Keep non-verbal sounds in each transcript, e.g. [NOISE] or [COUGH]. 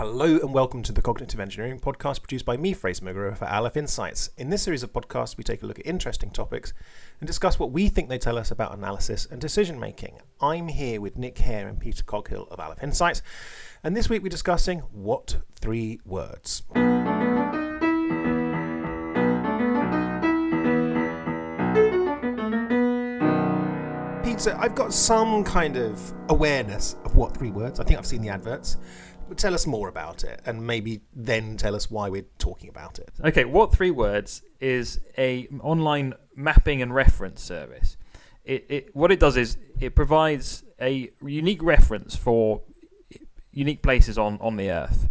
Hello and welcome to the Cognitive Engineering Podcast produced by me, Fraser for Aleph Insights. In this series of podcasts, we take a look at interesting topics and discuss what we think they tell us about analysis and decision making. I'm here with Nick Hare and Peter Coghill of Aleph Insights, and this week we're discussing what three words. Peter, I've got some kind of awareness of what three words. I think I've seen the adverts tell us more about it and maybe then tell us why we're talking about it. Okay, what three words is a online mapping and reference service. It, it what it does is it provides a unique reference for unique places on, on the earth.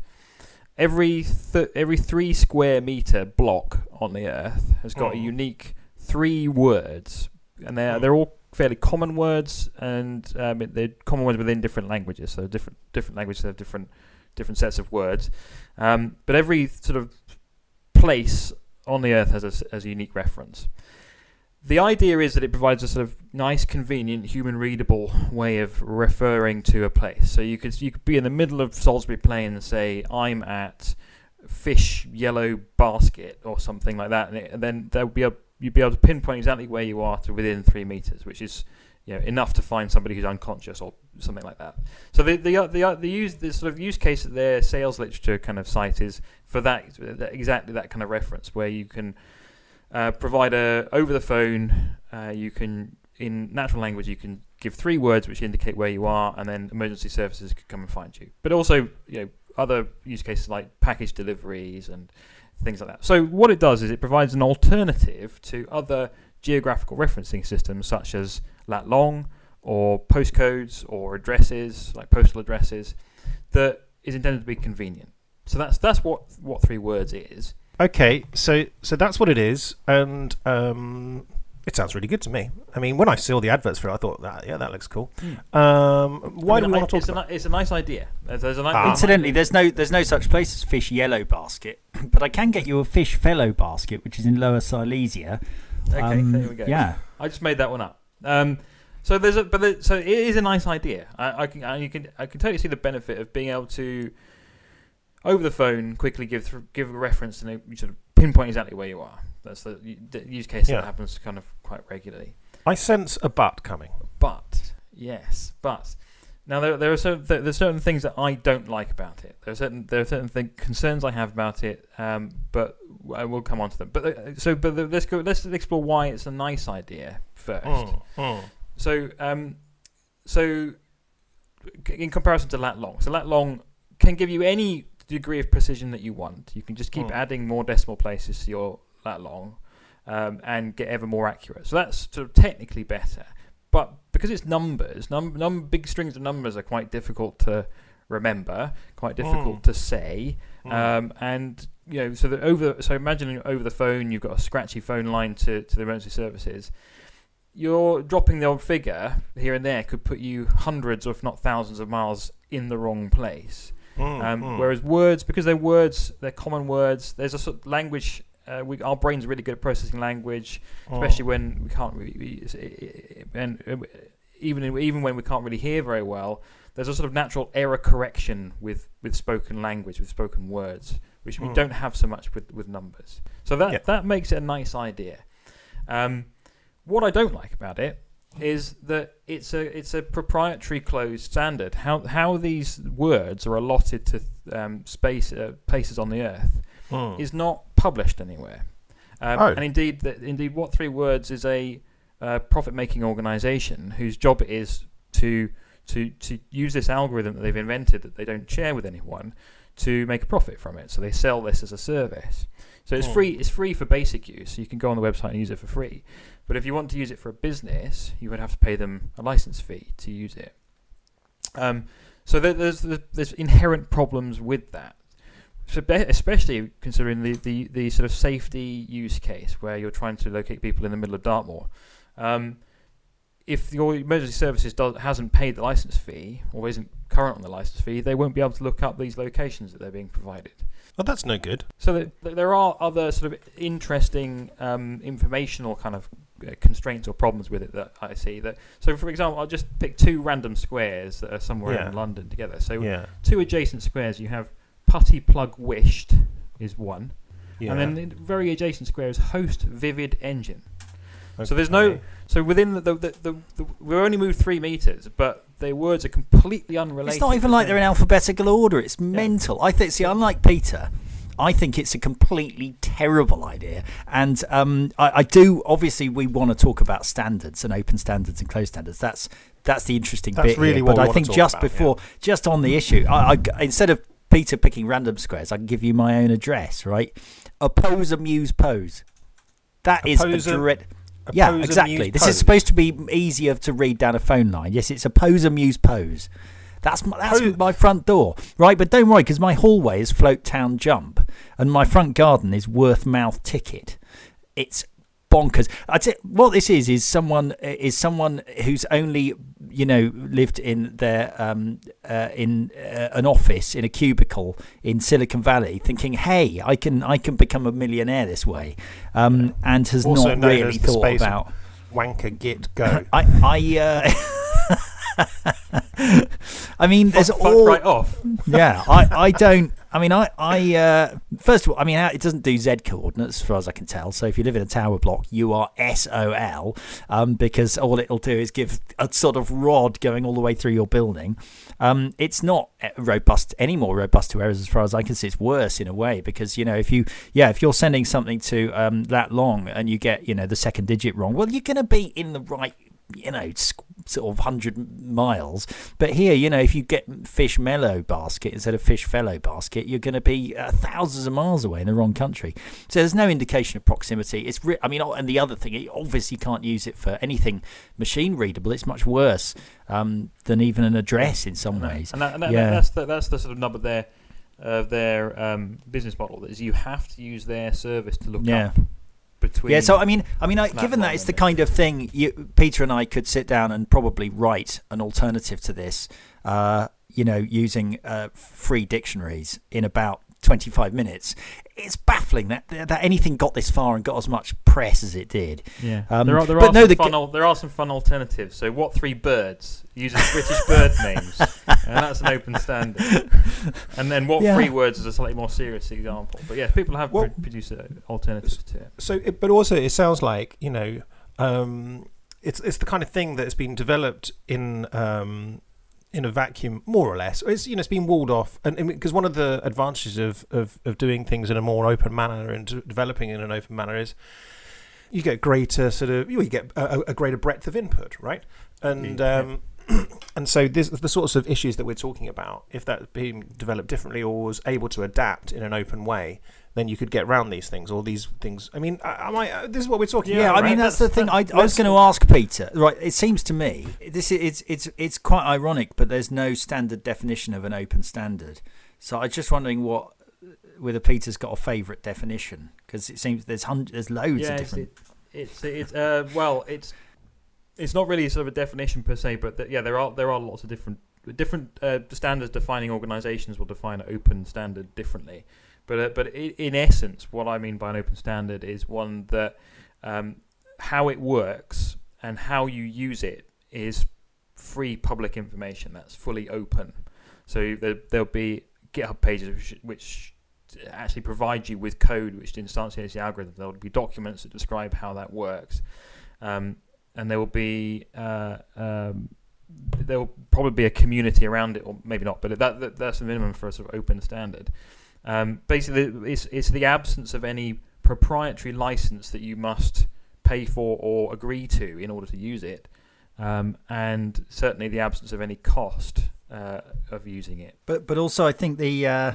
Every th- every three square meter block on the earth has got a hmm. unique three words, and they're mm. they're all fairly common words, and um, they're common words within different languages. So different different languages have different different sets of words. Um, but every sort of place on the earth has a, has a unique reference. The idea is that it provides a sort of nice, convenient, human readable way of referring to a place. So you could you could be in the middle of Salisbury Plain and say, "I'm at Fish Yellow Basket" or something like that, and, it, and then there would be a you'd be able to pinpoint exactly where you are to within three meters, which is you know, enough to find somebody who's unconscious or something like that. So the the the, the use the sort of use case that their sales literature kind of cite is for that, exactly that kind of reference where you can uh, provide a over the phone. Uh, you can in natural language you can give three words which indicate where you are, and then emergency services could come and find you. But also you know other use cases like package deliveries and things like that. So what it does is it provides an alternative to other geographical referencing systems such as lat long or postcodes or addresses like postal addresses that is intended to be convenient. So that's that's what what three words is. Okay, so so that's what it is, and um, it sounds really good to me. I mean, when I saw the adverts for it, I thought that yeah, that looks cool. Mm. Um, why I mean, do we want to talk it's about? A, it's a nice idea. There's, there's a nice ah. Incidentally, there's no there's no such place as fish yellow basket, [CLEARS THROAT] but I can get you a fish fellow basket, which is in Lower Silesia. Okay, um, there we go. Yeah, I just made that one up. Um, so there's a but there, so it is a nice idea. I, I can I, you can I can totally see the benefit of being able to over the phone quickly give give a reference and sort of pinpoint exactly where you are. That's the, the use case yeah. that happens kind of quite regularly. I sense a but coming. But yes, but now there there are certain there are certain things that I don't like about it. There are certain there are certain thing, concerns I have about it. Um, but I will come on to them. But uh, so but the, let's go let's explore why it's a nice idea first. Mm, mm. So, um, so in comparison to lat long, so lat long can give you any degree of precision that you want. You can just keep mm. adding more decimal places to your lat long um, and get ever more accurate. So that's sort of technically better. But because it's numbers, num-, num- big strings of numbers are quite difficult to remember, quite difficult mm. to say, mm. um, and you know, so that over. So imagine over the phone, you've got a scratchy phone line to to the emergency services you're dropping the odd figure here and there could put you hundreds, if not thousands, of miles in the wrong place. Mm, um, mm. Whereas words, because they're words, they're common words. There's a sort of language. Uh, we, our brains are really good at processing language, especially oh. when we can't really, and uh, even even when we can't really hear very well. There's a sort of natural error correction with, with spoken language, with spoken words, which we mm. don't have so much with, with numbers. So that yeah. that makes it a nice idea. Um, what I don't like about it is that it's a it's a proprietary closed standard. How how these words are allotted to um, space uh, places on the Earth hmm. is not published anywhere. Um, oh. And indeed, the, indeed, what three words is a uh, profit making organisation whose job it is to to to use this algorithm that they've invented that they don't share with anyone to make a profit from it. So they sell this as a service. So it's hmm. free. It's free for basic use. So you can go on the website and use it for free. But if you want to use it for a business, you would have to pay them a license fee to use it. Um, so there's, there's, there's inherent problems with that. So especially considering the, the, the sort of safety use case where you're trying to locate people in the middle of Dartmoor. Um, if your emergency services does, hasn't paid the license fee or isn't current on the license fee, they won't be able to look up these locations that they're being provided. Well, that's no good. So there are other sort of interesting um, informational kind of uh, constraints or problems with it that I see. That so, for example, I'll just pick two random squares that are somewhere yeah. in London together. So, yeah. two adjacent squares. You have putty plug wished is one, Yeah. and then in very adjacent square is host vivid engine. so there's no- So within the the, the, the, the we only moved three meters, but their words are completely unrelated. It's not even like they're in alphabetical order. It's mental. I think. See, unlike Peter, I think it's a completely terrible idea. And um, I, I do. Obviously, we want to talk about standards and open standards and closed standards. That's that's the interesting That's bit. really here. what But we I wanna think talk just about, yeah. before, just on the issue, I, I, instead of Peter picking random squares, I can give you my own address. Right? Oppose, amuse, pose. That is Oppose, a direct. Yeah, exactly. This pose. is supposed to be easier to read down a phone line. Yes, it's a pose, amuse, pose. That's my, that's Pose- my front door, right? But don't worry, because my hallway is Float Town Jump, and my front garden is Worth Mouth Ticket. It's bonkers. I'd say what this is is someone is someone who's only you know lived in their um, uh, in uh, an office in a cubicle in Silicon Valley, thinking, "Hey, I can I can become a millionaire this way," um, and has Also not really thought about. Wanker git go. [LAUGHS] I I uh, [LAUGHS] I mean, there's fuck all right off. yeah. I, I don't. I mean, I I uh, first of all, I mean, it doesn't do Z coordinates as far as I can tell. So if you live in a tower block, you are SOL um, because all it'll do is give a sort of rod going all the way through your building. Um, it's not uh, robust any more robust to errors as far as I can see. It's worse in a way because you know if you yeah if you're sending something to um, lat long and you get you know the second digit wrong, well you're going to be in the right you know sort of 100 miles. But here you know if you get fish mellow basket instead of fish fellow basket you're going to be uh, thousands of miles away in the wrong country. So there's no indication of proximity. It's re- i mean oh, and the other thing you obviously can't use it for anything machine readable. It's much worse um, than even an address in some ways. And, that, and that, Yeah. that's the that's the sort of nub of their of their um, business model is you have to use their service to look Yeah. up between. Yeah, so I mean, I mean, I, given that it's the kind of thing you, Peter and I could sit down and probably write an alternative to this, uh, you know, using uh, free dictionaries in about 25 minutes. It's baffling that that anything got this far and got as much press as it did. yeah, um, there are there but are no, some the fun g- al- there are some fun alternatives. So what three birds uses British bird [LAUGHS] names, and that's an open standard. And then what Yeah. three words is a slightly more serious example. But yeah, people have Well- pro- produced uh, alternatives to it. So, it, but also, it sounds like you know, um, it's it's the kind of thing that's been developed in um, in a vacuum, more or less. It's you know, it's been walled off, and because one of the advantages of, of of doing things in a more open manner and developing in an open manner is you get greater sort of you get a, a greater breadth of input, right? And Yeah. um, [CLEARS THROAT] and so this the sorts of issues that we're talking about, if that's being developed differently or was able to adapt in an open way, then you could get around these things or these things. I mean, I, I uh, this is what we're talking Yeah, about. I mean right? that's the thing. I, I was going to ask Peter. Right, it seems to me this is it's it's it's quite ironic, but there's no standard definition of an open standard. So I'm just wondering what whether Peter's got a favourite definition because it seems there's hundreds, there's loads yeah, of it's, different. it, it's it's uh, well, it's it's not really sort of a definition per se, but th- yeah, there are there are lots of different different uh, standards defining organisations will define an open standard differently. But uh, but in essence, what I mean by an open standard is one that um, how it works and how you use it is free public information that's fully open. So there, there'll be GitHub pages which, which actually provide you with code which instantiates the algorithm. There will be documents that describe how that works, um, and there will be uh, um, there will probably be a community around it, or maybe not. But that, that that's the minimum for a sort of open standard. Um, basically, it's it's the absence of any proprietary license that you must pay for or agree to in order to use it, um, and certainly the absence of any cost uh, of using it. But but also I think the uh,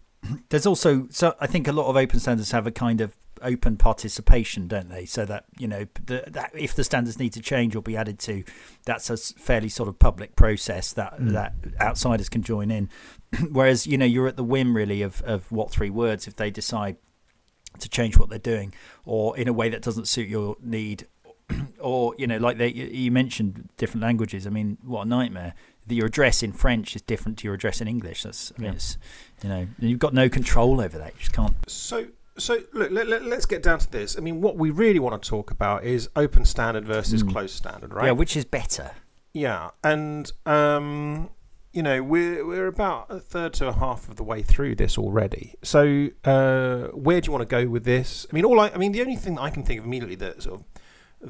[CLEARS THROAT] there's also so I think a lot of open standards have a kind of open participation, don't they? So that you know the, that if the standards need to change or be added to, that's a fairly sort of public process that Mm. that outsiders can join in. [CLEARS THROAT] Whereas you know you're at the whim really of of what three words if they decide to change what they're doing or in a way that doesn't suit your need. [CLEARS THROAT] Or you know, like they, you mentioned different languages. I mean, what a nightmare! that your address in French is different to your address in English. That's I mean, Yeah. it's, you know you've got no control over that. You just can't. So, so look, let, let, us get down to this. I mean, what we really want to talk about is open standard versus Mm. closed standard, right? Yeah, which is better? Yeah, and um, you know, we're we're about a third to a half of the way through this already. So, uh, where do you want to go with this? I mean, all I, I mean, the only thing that I can think of immediately that sort of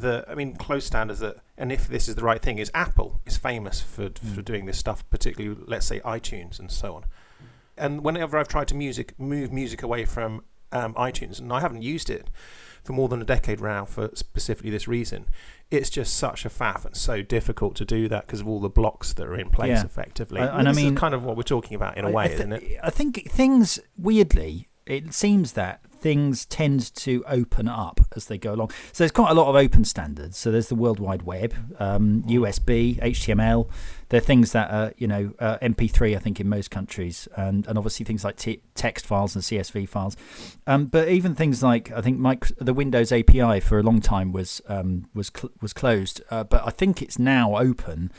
the, I mean, closed standards that, and if this is the right thing, is Apple is famous for Mm. for doing this stuff, particularly let's say iTunes and so on. And whenever I've tried to music move music away from um, iTunes, and I haven't used it for more than a decade now for specifically this reason, it's just such a faff and so difficult to do that because of all the blocks that are in place Yeah. effectively. Uh, and I this mean- is kind of what we're talking about in a I- way, I, thi- isn't it? I think things weirdly, it seems that things tend to open up as they go along. So there's quite a lot of open standards. So there's the World Wide Web, um, USB, HTML. There are things that are, you know, uh, MP3, I think, in most countries, and, and obviously things like t- text files and CSV files. Um, but even things like I think mic- the Windows API for a long time was um, was cl- was closed, uh, but I think it's now open.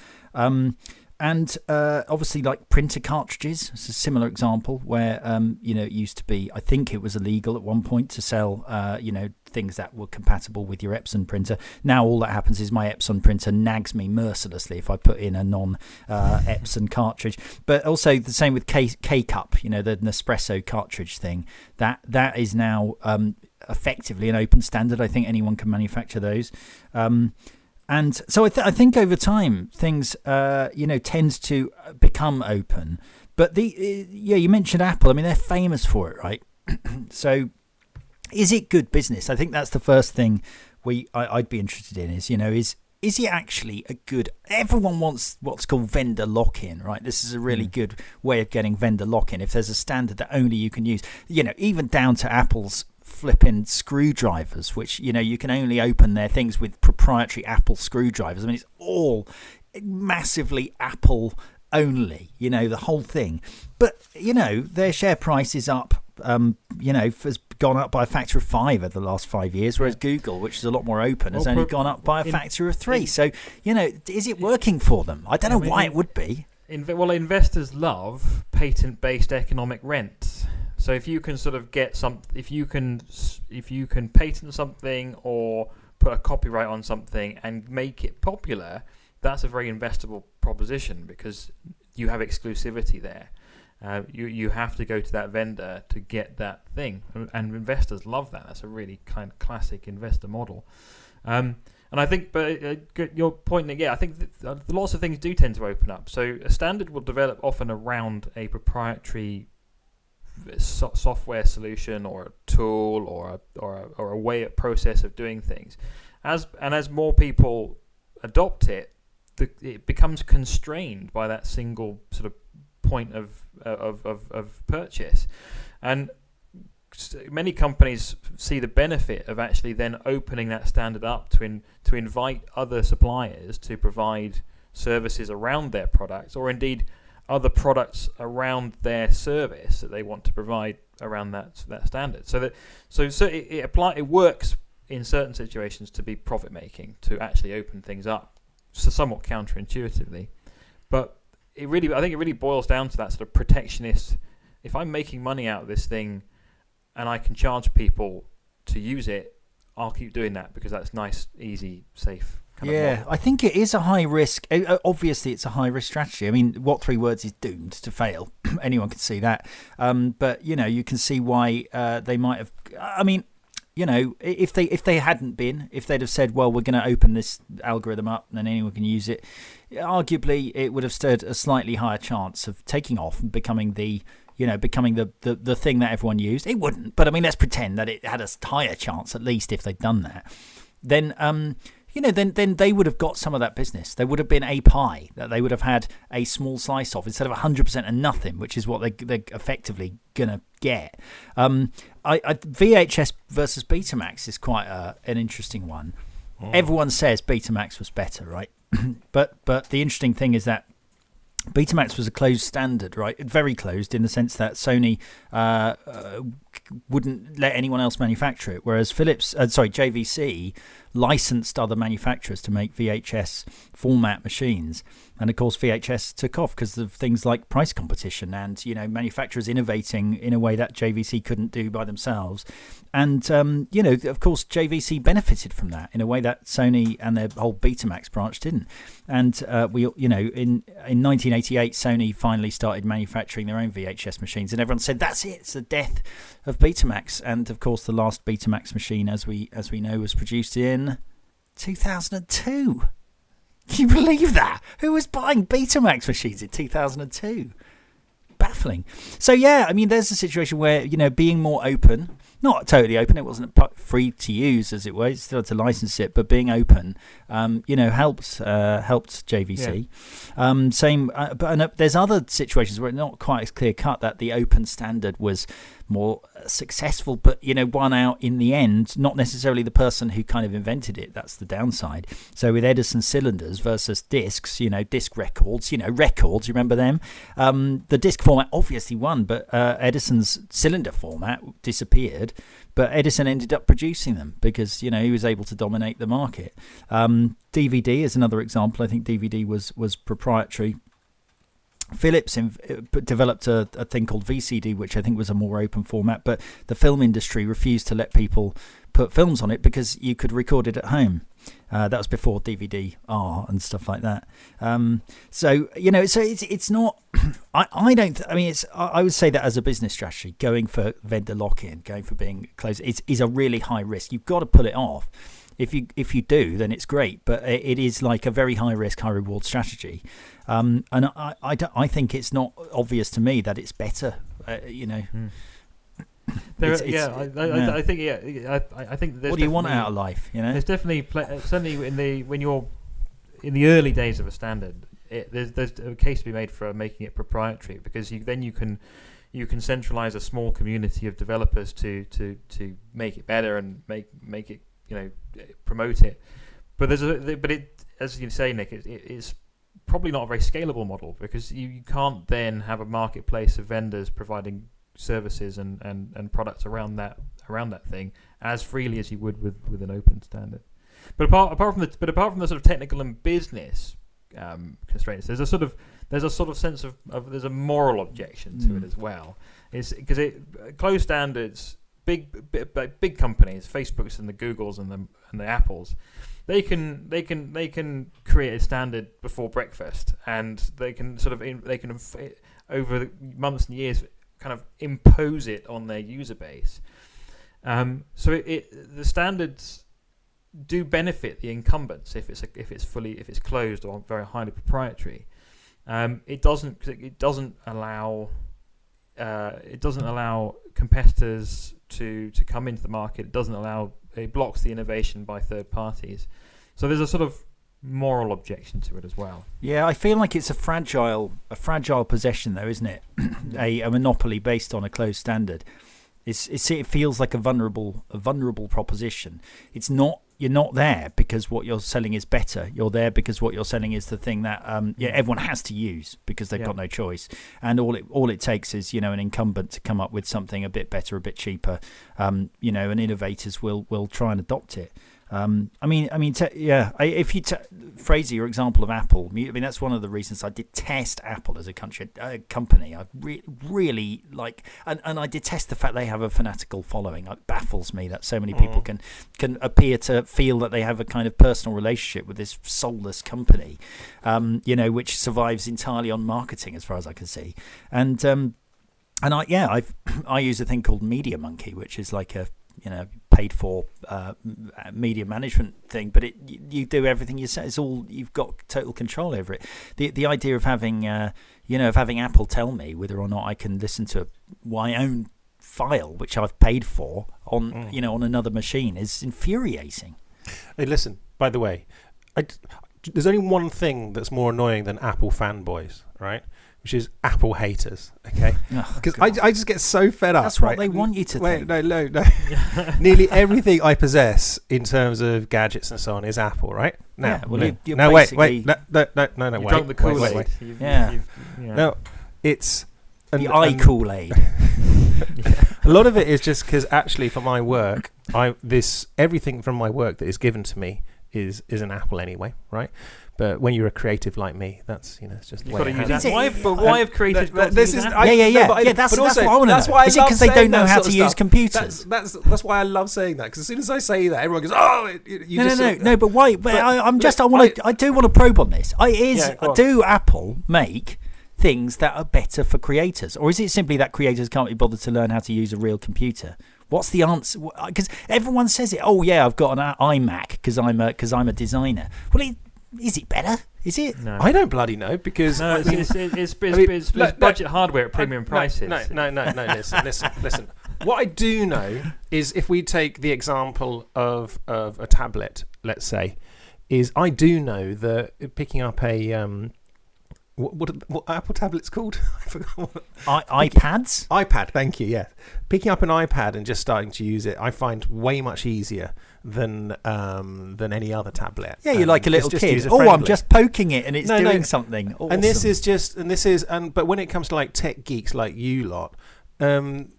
And uh, obviously, like printer cartridges, it's a similar example where um, you know it used to be. I think it was illegal at one point to sell, uh, you know, things that were compatible with your Epson printer. Now all that happens is my Epson printer nags me mercilessly if I put in a non uh, Epson cartridge. But also the same with K K cup, you know, the Nespresso cartridge thing. That that is now um, effectively an open standard. I think anyone can manufacture those. Um, and so I, th- I think over time things uh, you know tend to become open. But the uh, yeah you mentioned apple. I mean they're famous for it right? [CLEARS THROAT] So is it good business? I think that's the first thing we I, i'd be interested in is you know is is it actually a good everyone wants what's called vendor lock-in right? This is a really good way of getting vendor lock-in. If there's a standard that only you can use you know even down to apple's flipping screwdrivers which you know you can only open their things with proprietary apple screwdrivers. I mean it's all massively apple only you know the whole thing. But you know their share price is up um, you know has gone up by a factor of five over the last five years whereas google which is a lot more open has Well, only gone up by a in- factor of three. in- so you know is it working for them? I don't know I mean, why it would be. Inve- well, investors love patent-based economic rent. So if you can sort of get some, if you can, if you can patent something or put a copyright on something and make it popular, that's a very investable proposition because you have exclusivity there. Uh, you you have to go to that vendor to get that thing, and investors love that. That's a really kind of classic investor model. Um, and I think, but uh, your point, yeah, I think lots of things do tend to open up. So a standard will develop often around a proprietary so- software solution or a tool or a, or a, or a way, a process of doing things. As and as more people adopt it, the, it becomes constrained by that single sort of point of of, of, of purchase, and many companies see the benefit of actually then opening that standard up to in, to invite other suppliers to provide services around their products or indeed other products around their service that they want to provide around that that standard. So that so, so it, it apply it works in certain situations to be profit making to actually open things up so somewhat counterintuitively. But it really I think it really boils down to that sort of protectionist if I'm making money out of this thing and I can charge people to use it, I'll keep doing that because that's nice, easy, safe. Kind yeah, of. I think it is a high risk. Obviously, it's a high risk strategy. I mean, what three words is doomed to fail. [CLEARS THROAT] Anyone can see that. Um, but you know, you can see why uh, they might have. I mean, you know, if they if they hadn't been, if they'd have said, "Well, we're going to open this algorithm up and then anyone can use it," arguably it would have stood a slightly higher chance of taking off and becoming the you know becoming the, the the thing that everyone used. It wouldn't, but I mean, let's pretend that it had a higher chance at least if they'd done that. Then um, you know, then then they would have got some of that business. There would have been a pie that they would have had a small slice of instead of hundred percent and nothing, which is what they they're effectively gonna get. Um, I, I VHS versus Betamax is quite a, an interesting one. Everyone says Betamax was better, right? [CLEARS THROAT] but but the interesting thing is that Betamax was a closed standard, right? Very closed in the sense that Sony uh, uh, wouldn't let anyone else manufacture it, whereas Philips, uh, sorry, JVC licensed other manufacturers to make VHS format machines, and of course VHS took off because of things like price competition and you know manufacturers innovating in a way that JVC couldn't do by themselves, and um, you know of course JVC benefited from that in a way that Sony and their whole Betamax branch didn't, and uh, we you know in in 1988, Sony finally started manufacturing their own VHS machines, and everyone said that's it. It's the death of Betamax. And of course, the last Betamax machine, as we as we know, was produced in 2002. Can you believe that? Who was buying Betamax machines in 2002? Baffling. So yeah, I mean, there's a situation where you know being more open, not totally open. It wasn't free to use, as it was. You still had to license it, but being open, um, you know, helped uh, helped JVC. Um, same, uh, but and, uh, there's other situations where it's not quite as clear cut that the open standard was more successful, but you know, won out in the end. Not necessarily the person who kind of invented it. That's the downside. So with Edison cylinders versus discs, you know, disc records, you know, records. You remember them? Um, the disc format obviously won, but uh, Edison's cylinder format disappeared. But Edison ended up producing them because you know he was able to dominate the market. Um, DVD is another example. I think DVD was was proprietary. Philips in, uh, developed a, a, thing called VCD, which I think was a more open format, but the film industry refused to let people put films on it because you could record it at home. Uh, that was before DVD R and stuff like that. Um, so you know, so it's it's not. [CLEARS THROAT] I, I don't. I mean, it's. I would say that as a business strategy, going for vendor lock in, going for being closed, is is a really high risk. You've got to pull it off if you if you do, then it's great. But it is like a very high risk, high reward strategy. Um, and I I, I, think it's not obvious to me that it's better. Uh, you know. Mm. [COUGHS] There, it's, yeah, I, I, yeah, I, think yeah, I, I think. What do you want out of life? You know, there's definitely pl- uh, certainly in the when you're in the early days of a standard, it, there's there's a case to be made for making it proprietary because you then you can you can centralize a small community of developers to to to make it better and make make it you know promote it. But there's a but it as you say, Nick, it, it's probably not a very scalable model because you, you can't then have a marketplace of vendors providing services and, and, and products around that around that thing as freely as you would with, with an open standard. But apart apart from the but apart from the sort of technical and business um, constraints, there's a sort of there's a sort of sense of, of there's a moral objection to mm. it as well. Is because it closed standards big, big big companies, Facebooks and the Googles and the and the Apples, they can they can they can create a standard before breakfast, and they can sort of in, they can over months and years kind of impose it on their user base. Um, so it, it, the standards do benefit the incumbents if it's a, if it's fully if it's closed or very highly proprietary. Um, it doesn't it doesn't allow uh, it doesn't allow competitors to to come into the market. It doesn't allow it blocks the innovation by third parties. So there's a sort of moral objection to it as well. Yeah, I feel like it's a fragile a fragile possession though, isn't it? [COUGHS] a, a monopoly based on a closed standard. It's, it's it feels like a vulnerable a vulnerable proposition. It's not you're not there because what you're selling is better. You're there because what you're selling is the thing that um, yeah everyone has to use because they've yeah. got no choice. And all it all it takes is you know an incumbent to come up with something a bit better, a bit cheaper. Um, you know, and innovators will will try and adopt it. Um, I mean, I mean, yeah. I, if you t- Fraser, your example of Apple, I mean, that's one of the reasons I detest Apple as a country, uh, company. I re- really like, and, and I detest the fact they have a fanatical following. It baffles me that so many people mm. can can appear to feel that they have a kind of personal relationship with this soulless company, um, you know, which survives entirely on marketing, as far as I can see. And um, and I yeah, I [CLEARS THROAT] I use a thing called Media Monkey, which is like a you know paid for uh, media management thing, but it you, you, do everything you say. It's all you've got total control over it. The the idea of having uh, you know of having Apple tell me whether or not I can listen to my own file, which I've paid for on mm. you know on another machine, is infuriating. Hey, listen. By the way, I, there's only one thing that's more annoying than Apple fanboys, right? Which is Apple haters. Okay, [LAUGHS] oh, because oh, I, I just get so fed up. That's right? what they want you to Wait, think. No, no, no. [LAUGHS] Nearly everything I possess in terms of gadgets and so on is Apple, right? Now, yeah, well, you, no, wait, wait, no, no, no, no, no wait, drunk the Kool Aid. Yeah. You've, yeah. No, it's the eye Kool Aid. [LAUGHS] a lot of it is just because actually, for my work, I this everything from my work that is given to me is is an Apple anyway, right? But when you're a creative like me, that's you know, it's just you've got to use that. Why have, but why have creatives got this is I, yeah, yeah, yeah. No, yeah, that's, that's what I want to know. That's why is it because they don't know how to use computers? That's, that's that's why I love saying that because as soon as I say that, everyone goes, "Oh, it, you no, just no, no, no." But why? But I, am just. I want to. I do want to probe on this. I is do Apple make things that are better for creators, or is it simply that creators can't be bothered to learn how to use a real computer? What's the answer? Because everyone says it. Oh yeah, I've got an iMac because I'm a because I'm a designer. Well, it, is it better? Is it? No. I don't bloody know because No, I it's, mean- it's, it's, it's, I mean, it's, no, it's no, budget hardware at premium no, prices. No, no, no, no. Listen, [LAUGHS] listen, listen. What I do know is if we take the example of of a tablet, let's say, is I do know that picking up a um, what what, what Apple tablet's called? [LAUGHS] I forgot. I, iPads. iPad. Thank you. Yeah, picking up an iPad and just starting to use it, I find way much easier than um, than any other tablet. Yeah, you're Um, like a little just kid. Oh, I'm just poking it and it's No, no. doing something. Awesome. And this is just, and this is, and but when it comes to like tech geeks like you lot, um,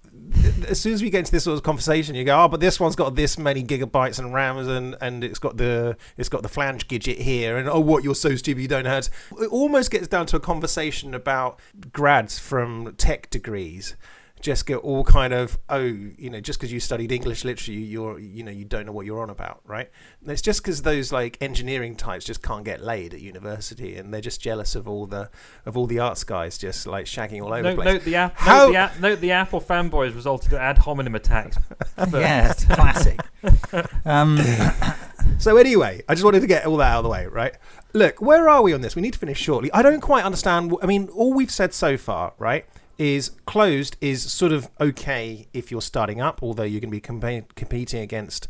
as soon as we get into this sort of conversation, you go, oh, but this one's got this many gigabytes and RAMs, and and it's got the it's got the flange gidget here, and oh, what you're so stupid you don't to-" It almost gets down to a conversation about grads from tech degrees. Just get all kind of oh you know just because you studied English literature you- you're you know you don't know what you're on about right and it's just because those like engineering types just can't get laid at university and they're just jealous of all the of all the arts guys just like shagging all over the Note, place. note, the app, How- note, the app, note the Apple fanboys resulted in ad hominem attacks. [LAUGHS] yeah, [LAUGHS] classic. um, [COUGHS] So anyway, I just wanted to get all that out of the way, right? Look, where are we on this? We need to finish shortly. I don't quite understand. I mean, all we've said so far, right, is closed is sort of okay if you're starting up, although you're going to be compa- competing against,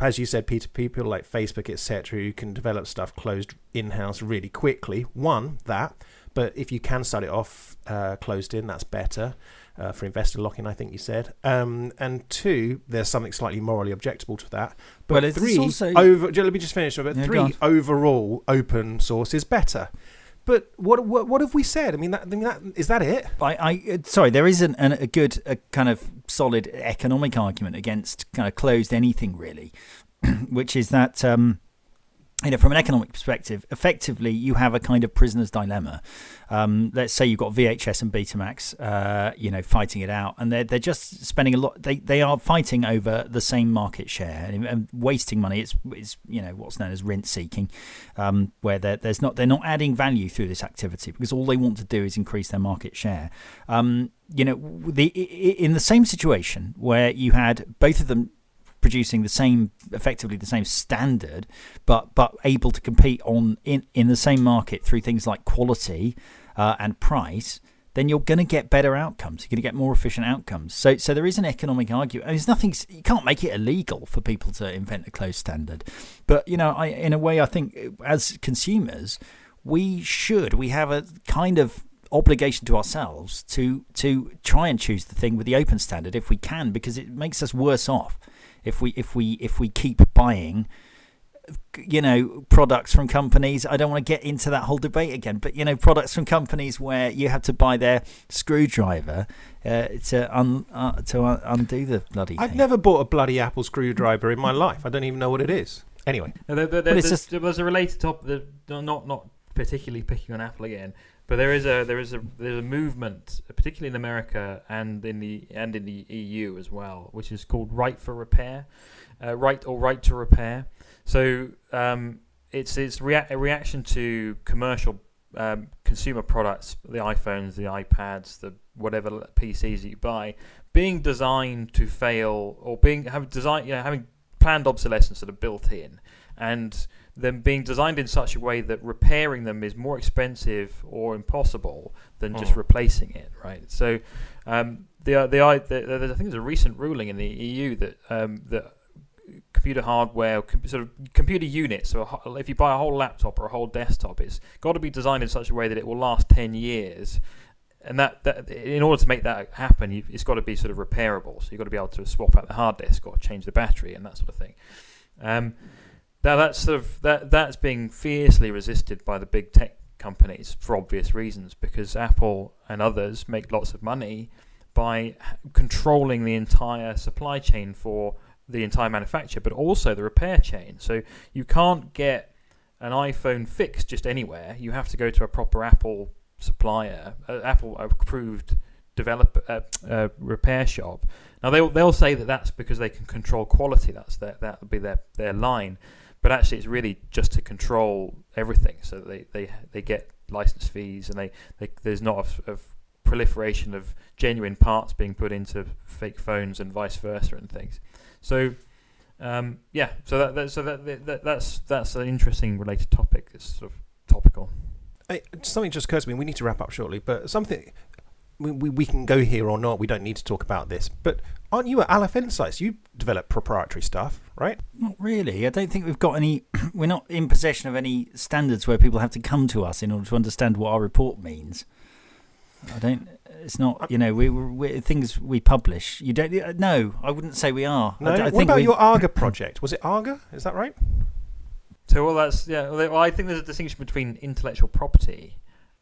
as you said, Peter, people like Facebook, etc., who can develop stuff closed in-house really quickly. One, that. But if you can start it off uh, closed in, that's better uh, for investor lock-in. I think you said. Um, and two, there's something slightly morally objectable to that. But Well, three, also- over. Let me just finish. But Yeah, three, overall, open source is better. But what what what have we said? I mean, that, I mean that is that it? I, I sorry, there isn't an, a good, a kind of solid economic argument against kind of closed anything really, [CLEARS THROAT] which is that um, you know from an economic perspective, effectively you have a kind of prisoner's dilemma. Um, let's say you've got VHS and Betamax, uh, you know, fighting it out, and they're they're just spending a lot. They they are fighting over the same market share and, and wasting money. It's it's you know what's known as rent seeking, um, where they're, there's not they're not adding value through this activity because all they want to do is increase their market share. Um, you know, the in the same situation where you had both of them producing the same effectively the same standard but but able to compete on in in the same market through things like quality uh, and price then you're going to get better outcomes. You're going to get more efficient outcomes. So so there is an economic argument there's nothing you can't make it illegal for people to invent a closed standard. But you know i in a way i think as consumers we should we have a kind of obligation to ourselves to to try and choose the thing with the open standard if we can because it makes us worse off if we if we if we keep buying you know products from companies i don't want to get into that whole debate again but you know products from companies where you have to buy their screwdriver uh, to un, uh, to un- undo the bloody I've thing. never bought a bloody Apple screwdriver in my life. I don't even know what it is. Anyway, No, there, there, But it's there's, just- there was a related topic. Not not particularly picking on Apple again, but there is a there is a there's a movement, particularly in America and in the and in the EU as well, which is called Right for Repair, uh, right or Right to Repair. So um, it's it's rea- a reaction to commercial um, consumer products, the iPhones, the iPads, the whatever PCs that you buy, being designed to fail or being have design you know having planned obsolescence that are built in and them being designed in such a way that repairing them is more expensive or impossible than just Mm. replacing it, right? So, um, the, the, I the, the, I think there's a recent ruling in the EU that um, that computer hardware, com- sort of computer units. So, ho- if you buy a whole laptop or a whole desktop, it's got to be designed in such a way that it will last ten years. And that, that in order to make that happen, you've, it's got to be sort of repairable. So you've got to be able to swap out the hard disk or change the battery and that sort of thing. Um, now that's sort of that that's being fiercely resisted by the big tech companies for obvious reasons because Apple and others make lots of money by controlling the entire supply chain for the entire manufacture, but also the repair chain. So you can't get an iPhone fixed just anywhere. You have to go to a proper Apple supplier, uh, Apple approved developer uh, uh, repair shop. Now they'll they'll say that that's because they can control quality. That's their that would be their their line. But actually, it's really just to control everything, so they, they they get license fees, and they, they there's not a, a proliferation of genuine parts being put into fake phones and vice versa and things. So um, yeah, so that, that so that, that, that's that's an interesting related topic. It's sort of topical. Something just occurs to me. We need to wrap up shortly, but something we, we, we can go here or not. We don't need to talk about this. But aren't you at Aleph Insights? You develop proprietary stuff, right? Not really. I don't think we've got any. [CLEARS THROAT] we're not in possession of any standards where people have to come to us in order to understand what our report means. I don't. It's not. You know, we, we things we publish. You don't. uh, No, I wouldn't say we are. No. I, d- I what think about we, your Arga project? Was it Arga? Is that right? So well, that's yeah. Well, I think there's a distinction between intellectual property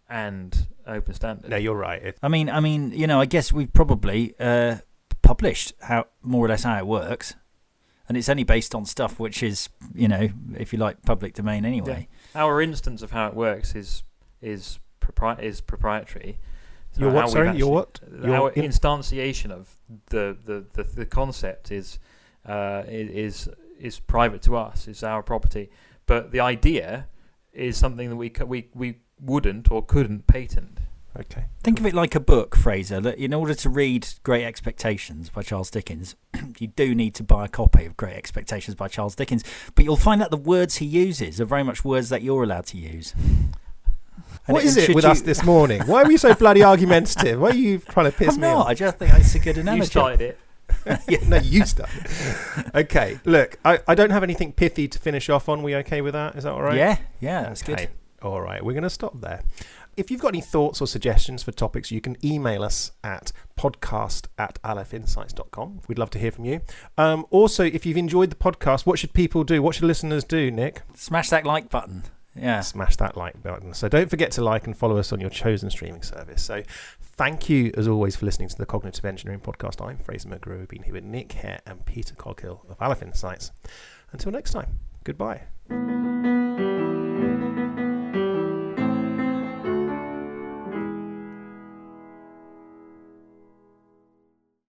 and open standard. No, you're right. It, I mean, I mean, you know, I guess we've probably uh, published how more or less how it works, and it's only based on stuff which is, you know, if you like, public domain anyway. Our instance of how it works is is propri- is proprietary. So Your what, sorry? actually- Your what? Your Our in- instantiation of the, the, the, the concept is uh, is is private to us. Is our property, but the idea is something that we c- we we wouldn't or couldn't patent. Okay. Think of it like a book, Fraser. That in order to read Great Expectations by Charles Dickens, [CLEARS THROAT] you do need to buy a copy of Great Expectations by Charles Dickens. But you'll find that the words he uses are very much words that you're allowed to use. And What is and it with you- us this [LAUGHS] morning? Why are we so bloody argumentative? Why are you trying to piss I'm me not. off? I just think it's a good analogy. You analogy. started it. [LAUGHS] yeah, no, you start. okay, look, I, I don't have anything pithy to finish off on. We okay with that? Is that all right? Yeah, yeah, that's okay. good. All right, we're going to stop there. If you've got any thoughts or suggestions for topics, you can email us at podcast at alephinsights.com. We'd love to hear from you. Um, also, if you've enjoyed the podcast, what should people do? What should listeners do, Nick? Smash that like button. Yeah. Smash that like button. So don't forget to like and follow us on your chosen streaming service. So thank you, as always, for listening to the Cognitive Engineering Podcast. I'm Fraser McGrew. I've been here with Nick Hare and Peter Coghill of Aleph Insights. Until next time, goodbye.